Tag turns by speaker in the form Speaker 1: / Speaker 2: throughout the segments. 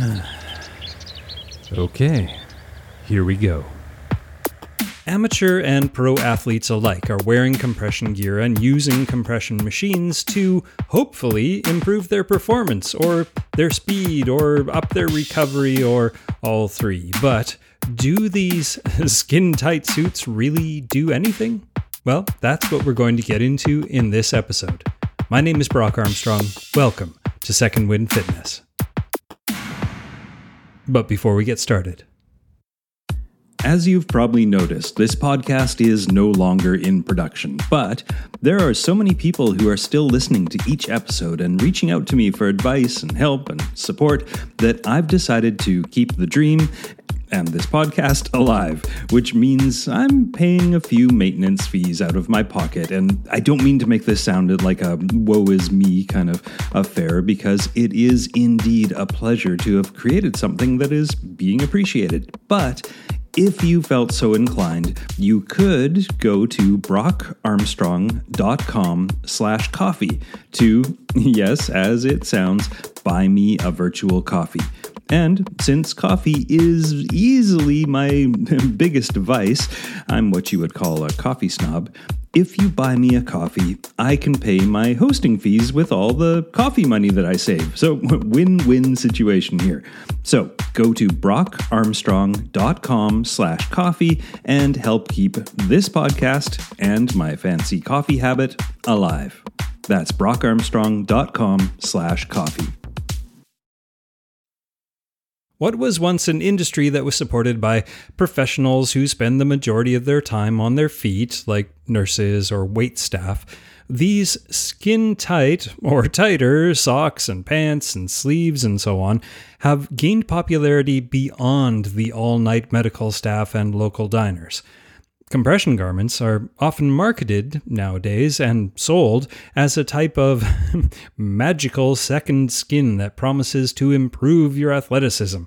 Speaker 1: okay, here we go. Amateur and pro athletes alike are wearing compression gear and using compression machines to hopefully improve their performance or their speed or up their recovery or all three. But do these skin tight suits really do anything? Well, that's what we're going to get into in this episode. My name is Brock Armstrong. Welcome to Second Wind Fitness. But before we get started, as you've probably noticed, this podcast is no longer in production, but there are so many people who are still listening to each episode and reaching out to me for advice and help and support that I've decided to keep the dream and this podcast alive, which means I'm paying a few maintenance fees out of my pocket. And I don't mean to make this sound like a woe is me kind of affair, because it is indeed a pleasure to have created something that is being appreciated. But if you felt so inclined, you could go to brockarmstrong.com slash coffee to, yes, as it sounds, buy me a virtual coffee. And since coffee is easily my biggest vice, I'm what you would call a coffee snob. If you buy me a coffee, I can pay my hosting fees with all the coffee money that I save. So, win win situation here. So, go to brockarmstrong.com slash coffee and help keep this podcast and my fancy coffee habit alive. That's brockarmstrong.com slash coffee. What was once an industry that was supported by professionals who spend the majority of their time on their feet, like nurses or wait staff, these skin tight or tighter socks and pants and sleeves and so on have gained popularity beyond the all night medical staff and local diners. Compression garments are often marketed nowadays and sold as a type of magical second skin that promises to improve your athleticism.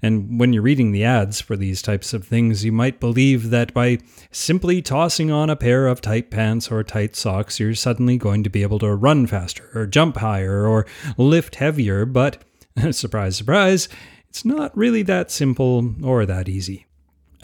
Speaker 1: And when you're reading the ads for these types of things, you might believe that by simply tossing on a pair of tight pants or tight socks, you're suddenly going to be able to run faster or jump higher or lift heavier. But, surprise, surprise, it's not really that simple or that easy.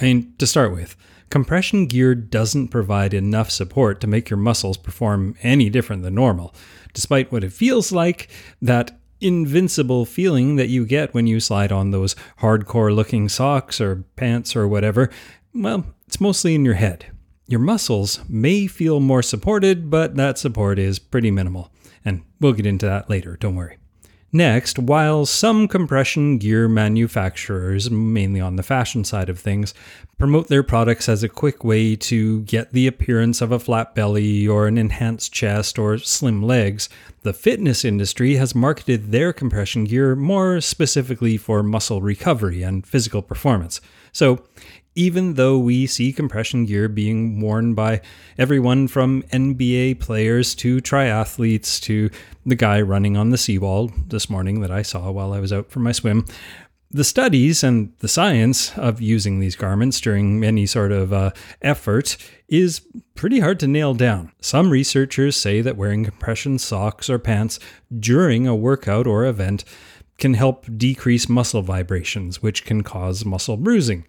Speaker 1: I mean, to start with, compression gear doesn't provide enough support to make your muscles perform any different than normal, despite what it feels like that invincible feeling that you get when you slide on those hardcore looking socks or pants or whatever. Well, it's mostly in your head. Your muscles may feel more supported, but that support is pretty minimal. And we'll get into that later, don't worry. Next, while some compression gear manufacturers, mainly on the fashion side of things, promote their products as a quick way to get the appearance of a flat belly or an enhanced chest or slim legs, the fitness industry has marketed their compression gear more specifically for muscle recovery and physical performance. So, even though we see compression gear being worn by everyone from NBA players to triathletes to the guy running on the seawall this morning that I saw while I was out for my swim, the studies and the science of using these garments during any sort of uh, effort is pretty hard to nail down. Some researchers say that wearing compression socks or pants during a workout or event can help decrease muscle vibrations, which can cause muscle bruising.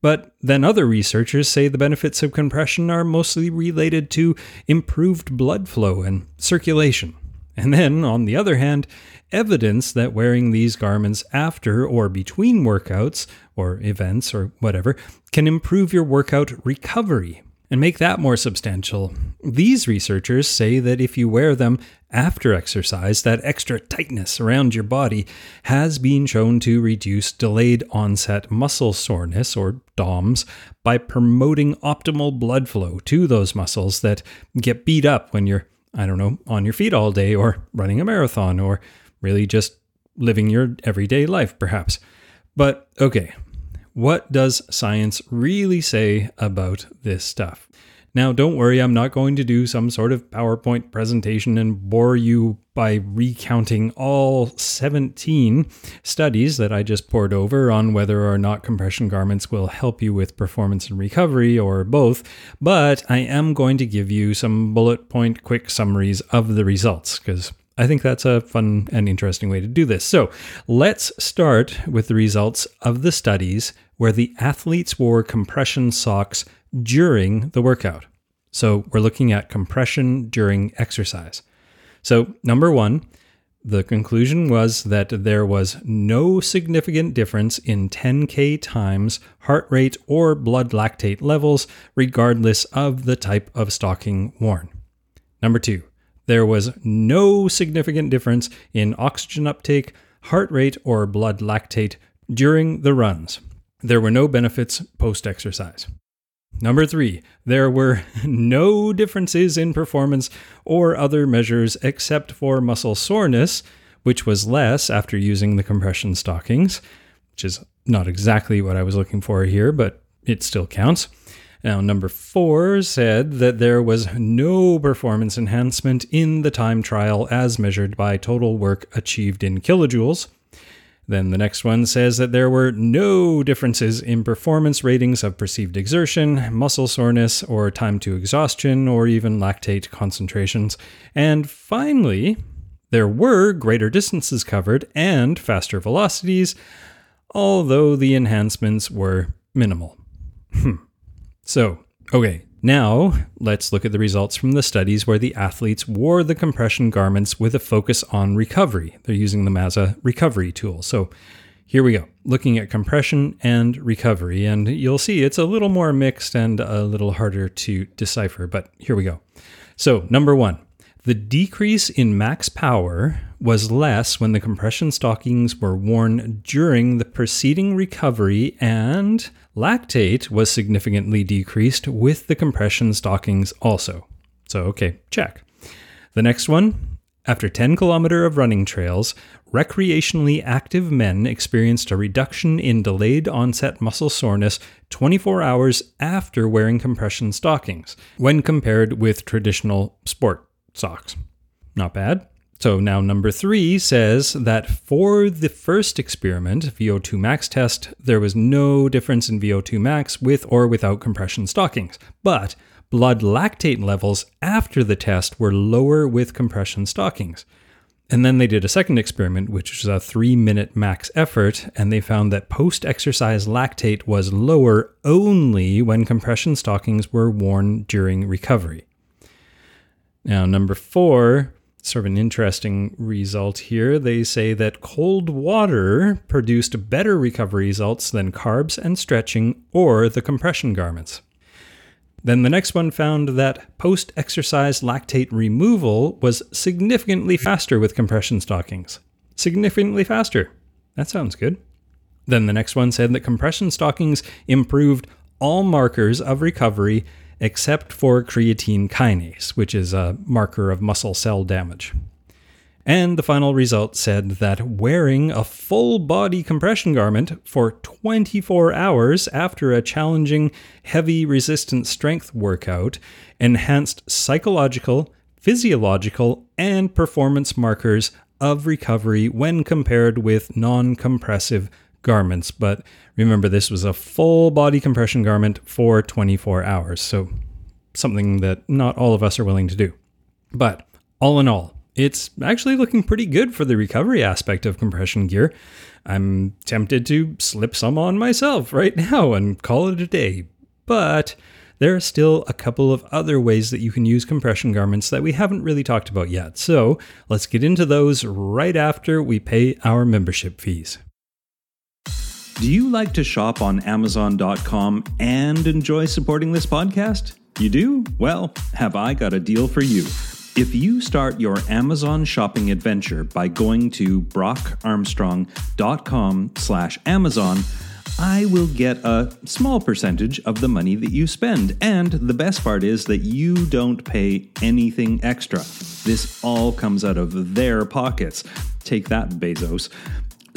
Speaker 1: But then other researchers say the benefits of compression are mostly related to improved blood flow and circulation. And then, on the other hand, evidence that wearing these garments after or between workouts or events or whatever can improve your workout recovery and make that more substantial. These researchers say that if you wear them after exercise, that extra tightness around your body has been shown to reduce delayed onset muscle soreness or DOMS by promoting optimal blood flow to those muscles that get beat up when you're, I don't know, on your feet all day or running a marathon or really just living your everyday life, perhaps. But okay, what does science really say about this stuff? Now, don't worry, I'm not going to do some sort of PowerPoint presentation and bore you by recounting all 17 studies that I just poured over on whether or not compression garments will help you with performance and recovery or both, but I am going to give you some bullet point quick summaries of the results because I think that's a fun and interesting way to do this. So let's start with the results of the studies where the athletes wore compression socks during the workout. So we're looking at compression during exercise. So, number one, the conclusion was that there was no significant difference in 10K times heart rate or blood lactate levels, regardless of the type of stocking worn. Number two, there was no significant difference in oxygen uptake, heart rate, or blood lactate during the runs. There were no benefits post exercise. Number three, there were no differences in performance or other measures except for muscle soreness, which was less after using the compression stockings, which is not exactly what I was looking for here, but it still counts. Now, number four said that there was no performance enhancement in the time trial as measured by total work achieved in kilojoules. Then the next one says that there were no differences in performance ratings of perceived exertion, muscle soreness, or time to exhaustion, or even lactate concentrations. And finally, there were greater distances covered and faster velocities, although the enhancements were minimal. Hmm. so, okay, now, let's look at the results from the studies where the athletes wore the compression garments with a focus on recovery. They're using them as a recovery tool. So, here we go, looking at compression and recovery. And you'll see it's a little more mixed and a little harder to decipher, but here we go. So, number one, the decrease in max power was less when the compression stockings were worn during the preceding recovery, and lactate was significantly decreased with the compression stockings also. So, okay, check. The next one after 10 kilometer of running trails, recreationally active men experienced a reduction in delayed onset muscle soreness 24 hours after wearing compression stockings when compared with traditional sport socks. Not bad. So now number three says that for the first experiment, VO2 max test, there was no difference in VO2 max with or without compression stockings. But blood lactate levels after the test were lower with compression stockings. And then they did a second experiment, which was a three minute max effort, and they found that post exercise lactate was lower only when compression stockings were worn during recovery. Now, number four, sort of an interesting result here. They say that cold water produced better recovery results than carbs and stretching or the compression garments. Then the next one found that post exercise lactate removal was significantly faster with compression stockings. Significantly faster. That sounds good. Then the next one said that compression stockings improved all markers of recovery except for creatine kinase, which is a marker of muscle cell damage. And the final result said that wearing a full body compression garment for 24 hours after a challenging heavy resistance strength workout enhanced psychological, physiological, and performance markers of recovery when compared with non compressive garments. But remember, this was a full body compression garment for 24 hours. So something that not all of us are willing to do. But all in all, it's actually looking pretty good for the recovery aspect of compression gear. I'm tempted to slip some on myself right now and call it a day. But there are still a couple of other ways that you can use compression garments that we haven't really talked about yet. So let's get into those right after we pay our membership fees.
Speaker 2: Do you like to shop on Amazon.com and enjoy supporting this podcast? You do? Well, have I got a deal for you. If you start your Amazon shopping adventure by going to brockarmstrong.com slash Amazon, I will get a small percentage of the money that you spend. And the best part is that you don't pay anything extra. This all comes out of their pockets. Take that, Bezos.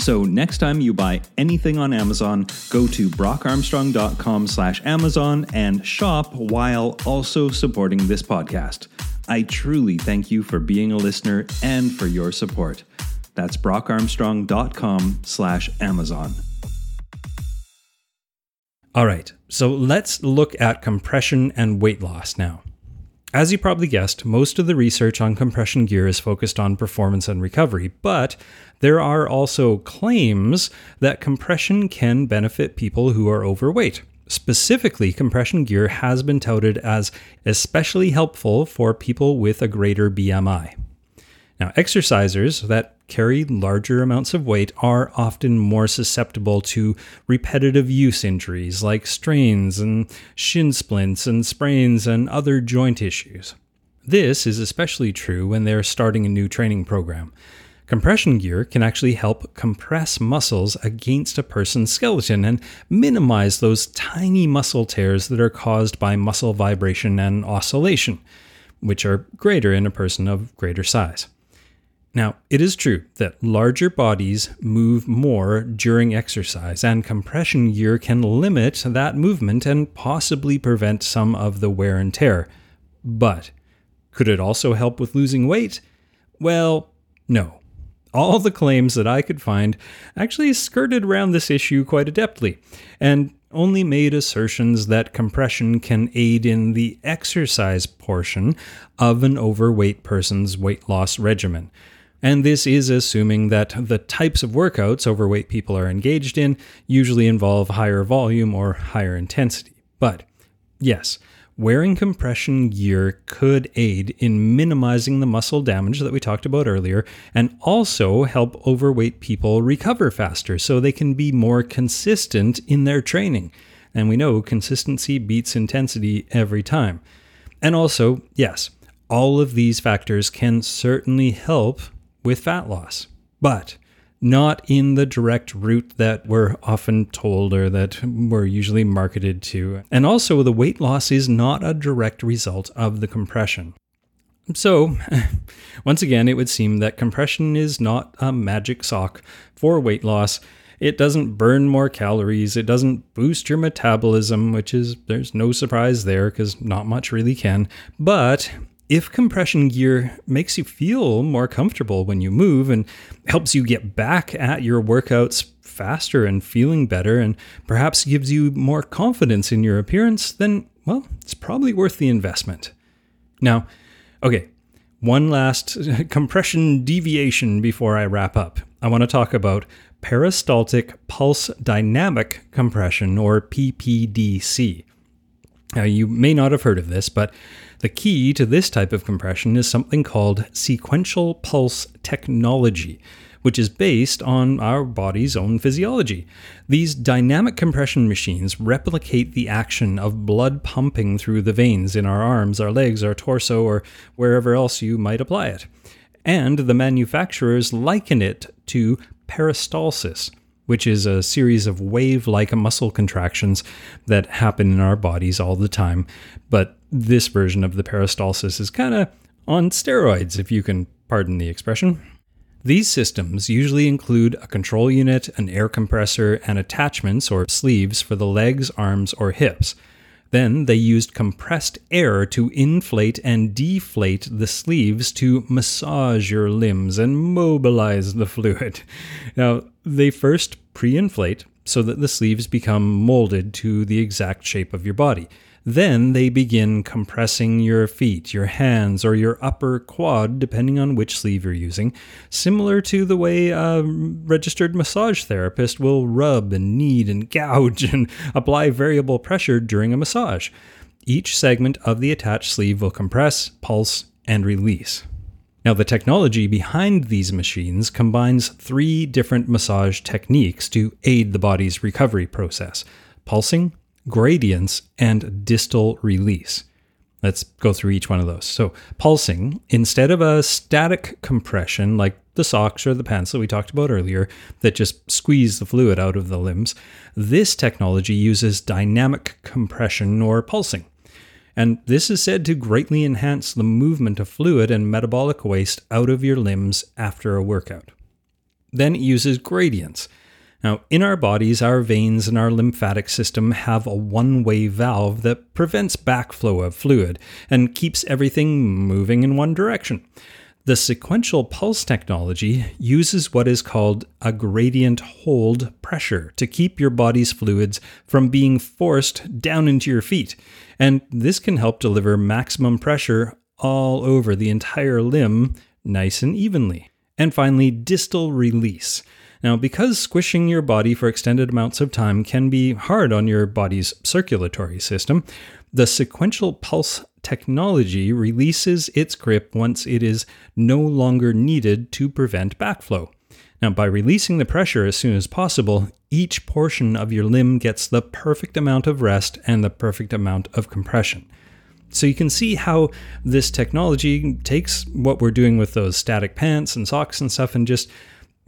Speaker 2: So next time you buy anything on Amazon, go to brockarmstrong.com slash Amazon and shop while also supporting this podcast. I truly thank you for being a listener and for your support. That's brockarmstrong.com slash Amazon.
Speaker 1: All right, so let's look at compression and weight loss now. As you probably guessed, most of the research on compression gear is focused on performance and recovery, but there are also claims that compression can benefit people who are overweight. Specifically, compression gear has been touted as especially helpful for people with a greater BMI. Now, exercisers that carry larger amounts of weight are often more susceptible to repetitive use injuries like strains and shin splints and sprains and other joint issues. This is especially true when they're starting a new training program. Compression gear can actually help compress muscles against a person's skeleton and minimize those tiny muscle tears that are caused by muscle vibration and oscillation, which are greater in a person of greater size. Now, it is true that larger bodies move more during exercise, and compression gear can limit that movement and possibly prevent some of the wear and tear. But could it also help with losing weight? Well, no. All the claims that I could find actually skirted around this issue quite adeptly, and only made assertions that compression can aid in the exercise portion of an overweight person's weight loss regimen. And this is assuming that the types of workouts overweight people are engaged in usually involve higher volume or higher intensity. But yes, wearing compression gear could aid in minimizing the muscle damage that we talked about earlier and also help overweight people recover faster so they can be more consistent in their training. And we know consistency beats intensity every time. And also, yes, all of these factors can certainly help with fat loss, but not in the direct route that we're often told or that we're usually marketed to. And also, the weight loss is not a direct result of the compression. So, once again, it would seem that compression is not a magic sock for weight loss. It doesn't burn more calories. It doesn't boost your metabolism, which is, there's no surprise there because not much really can. But if compression gear makes you feel more comfortable when you move and helps you get back at your workouts faster and feeling better, and perhaps gives you more confidence in your appearance, then, well, it's probably worth the investment. Now, okay, one last compression deviation before I wrap up. I want to talk about peristaltic pulse dynamic compression, or PPDC. Now, you may not have heard of this, but the key to this type of compression is something called sequential pulse technology, which is based on our body's own physiology. These dynamic compression machines replicate the action of blood pumping through the veins in our arms, our legs, our torso, or wherever else you might apply it. And the manufacturers liken it to peristalsis which is a series of wave like muscle contractions that happen in our bodies all the time. But this version of the peristalsis is kind of on steroids, if you can pardon the expression. These systems usually include a control unit, an air compressor, and attachments or sleeves for the legs, arms, or hips. Then they used compressed air to inflate and deflate the sleeves to massage your limbs and mobilize the fluid. Now, they first pre inflate so that the sleeves become molded to the exact shape of your body. Then they begin compressing your feet, your hands, or your upper quad, depending on which sleeve you're using, similar to the way a registered massage therapist will rub and knead and gouge and apply variable pressure during a massage. Each segment of the attached sleeve will compress, pulse, and release. Now, the technology behind these machines combines three different massage techniques to aid the body's recovery process pulsing, gradients, and distal release. Let's go through each one of those. So, pulsing, instead of a static compression like the socks or the pants that we talked about earlier that just squeeze the fluid out of the limbs, this technology uses dynamic compression or pulsing. And this is said to greatly enhance the movement of fluid and metabolic waste out of your limbs after a workout. Then it uses gradients. Now, in our bodies, our veins and our lymphatic system have a one way valve that prevents backflow of fluid and keeps everything moving in one direction. The sequential pulse technology uses what is called a gradient hold pressure to keep your body's fluids from being forced down into your feet. And this can help deliver maximum pressure all over the entire limb nice and evenly. And finally, distal release. Now, because squishing your body for extended amounts of time can be hard on your body's circulatory system, the sequential pulse technology releases its grip once it is no longer needed to prevent backflow. Now, by releasing the pressure as soon as possible, each portion of your limb gets the perfect amount of rest and the perfect amount of compression. So you can see how this technology takes what we're doing with those static pants and socks and stuff and just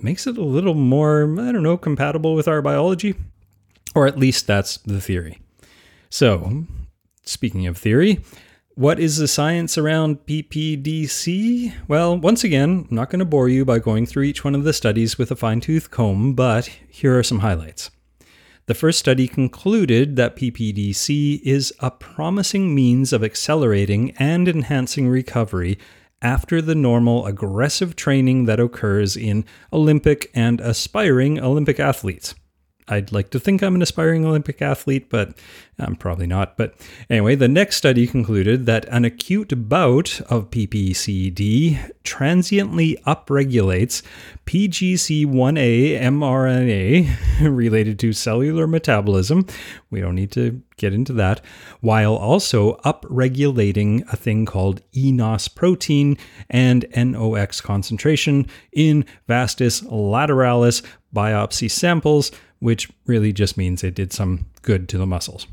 Speaker 1: makes it a little more, I don't know, compatible with our biology. Or at least that's the theory. So, speaking of theory, what is the science around PPDC? Well, once again, I'm not going to bore you by going through each one of the studies with a fine tooth comb, but here are some highlights. The first study concluded that PPDC is a promising means of accelerating and enhancing recovery after the normal aggressive training that occurs in Olympic and aspiring Olympic athletes. I'd like to think I'm an aspiring Olympic athlete, but I'm probably not. But anyway, the next study concluded that an acute bout of PPCD transiently upregulates PGC1A mRNA related to cellular metabolism. We don't need to get into that, while also upregulating a thing called eNOS protein and NOx concentration in vastus lateralis biopsy samples which really just means it did some good to the muscles.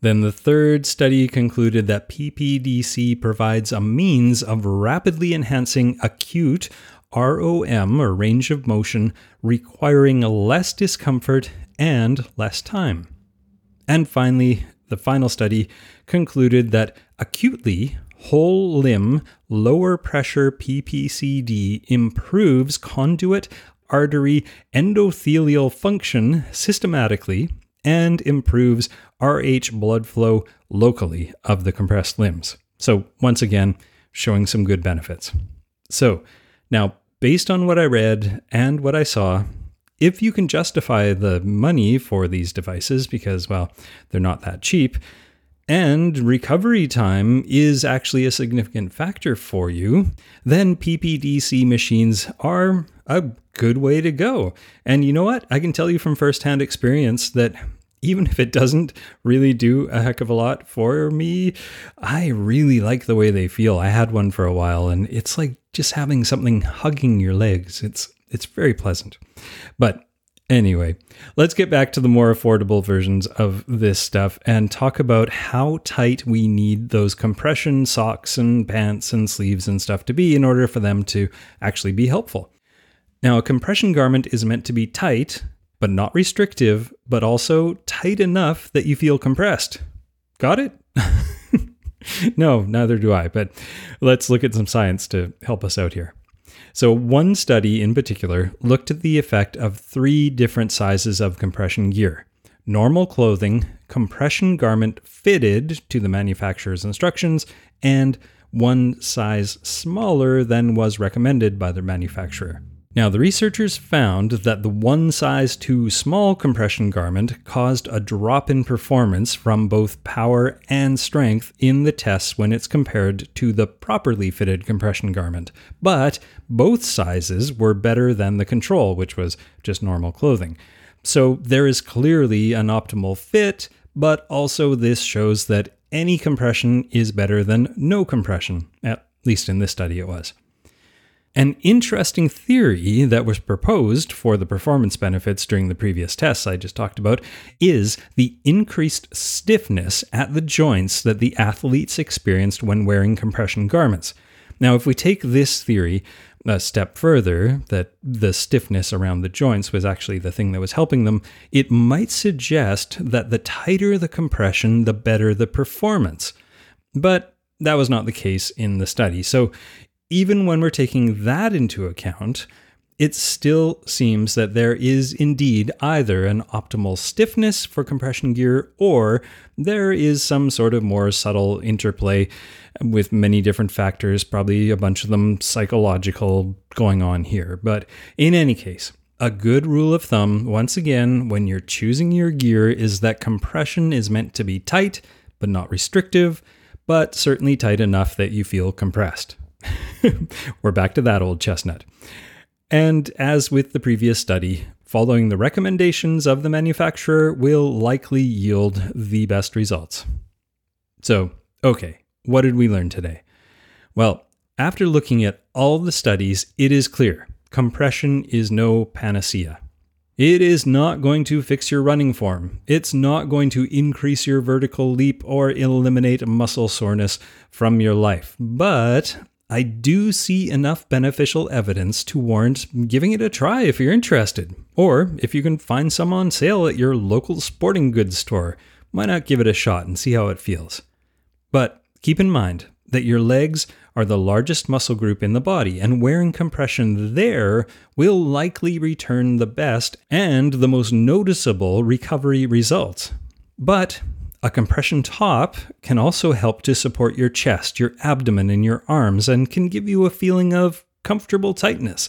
Speaker 1: Then the third study concluded that PPDC provides a means of rapidly enhancing acute ROM or range of motion, requiring less discomfort and less time. And finally, the final study concluded that acutely whole limb lower pressure PPCD improves conduit artery endothelial function systematically and improves RH blood flow locally of the compressed limbs. So, once again, showing some good benefits. So, now, based on what I read and what I saw, if you can justify the money for these devices, because, well, they're not that cheap, and recovery time is actually a significant factor for you, then PPDC machines are a good way to go. And you know what? I can tell you from firsthand experience that even if it doesn't really do a heck of a lot for me, I really like the way they feel. I had one for a while and it's like just having something hugging your legs. It's it's very pleasant. But anyway, let's get back to the more affordable versions of this stuff and talk about how tight we need those compression socks and pants and sleeves and stuff to be in order for them to actually be helpful. Now, a compression garment is meant to be tight, but not restrictive, but also tight enough that you feel compressed. Got it? no, neither do I, but let's look at some science to help us out here. So, one study in particular looked at the effect of three different sizes of compression gear normal clothing, compression garment fitted to the manufacturer's instructions, and one size smaller than was recommended by the manufacturer. Now, the researchers found that the one size too small compression garment caused a drop in performance from both power and strength in the tests when it's compared to the properly fitted compression garment. But both sizes were better than the control, which was just normal clothing. So there is clearly an optimal fit, but also this shows that any compression is better than no compression. At least in this study, it was. An interesting theory that was proposed for the performance benefits during the previous tests I just talked about is the increased stiffness at the joints that the athletes experienced when wearing compression garments. Now, if we take this theory a step further, that the stiffness around the joints was actually the thing that was helping them, it might suggest that the tighter the compression, the better the performance. But that was not the case in the study. So even when we're taking that into account, it still seems that there is indeed either an optimal stiffness for compression gear or there is some sort of more subtle interplay with many different factors, probably a bunch of them psychological going on here. But in any case, a good rule of thumb, once again, when you're choosing your gear, is that compression is meant to be tight, but not restrictive, but certainly tight enough that you feel compressed. We're back to that old chestnut. And as with the previous study, following the recommendations of the manufacturer will likely yield the best results. So, okay, what did we learn today? Well, after looking at all the studies, it is clear compression is no panacea. It is not going to fix your running form. It's not going to increase your vertical leap or eliminate muscle soreness from your life. But I do see enough beneficial evidence to warrant giving it a try if you're interested. Or if you can find some on sale at your local sporting goods store, why not give it a shot and see how it feels? But keep in mind that your legs are the largest muscle group in the body, and wearing compression there will likely return the best and the most noticeable recovery results. But a compression top can also help to support your chest, your abdomen, and your arms, and can give you a feeling of comfortable tightness.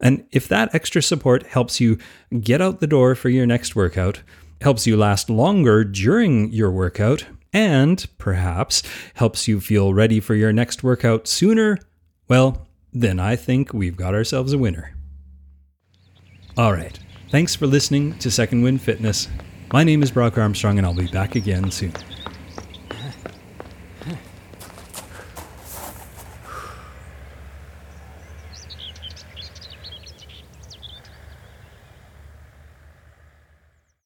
Speaker 1: And if that extra support helps you get out the door for your next workout, helps you last longer during your workout, and perhaps helps you feel ready for your next workout sooner, well, then I think we've got ourselves a winner. All right. Thanks for listening to Second Wind Fitness. My name is Brock Armstrong, and I'll be back again soon.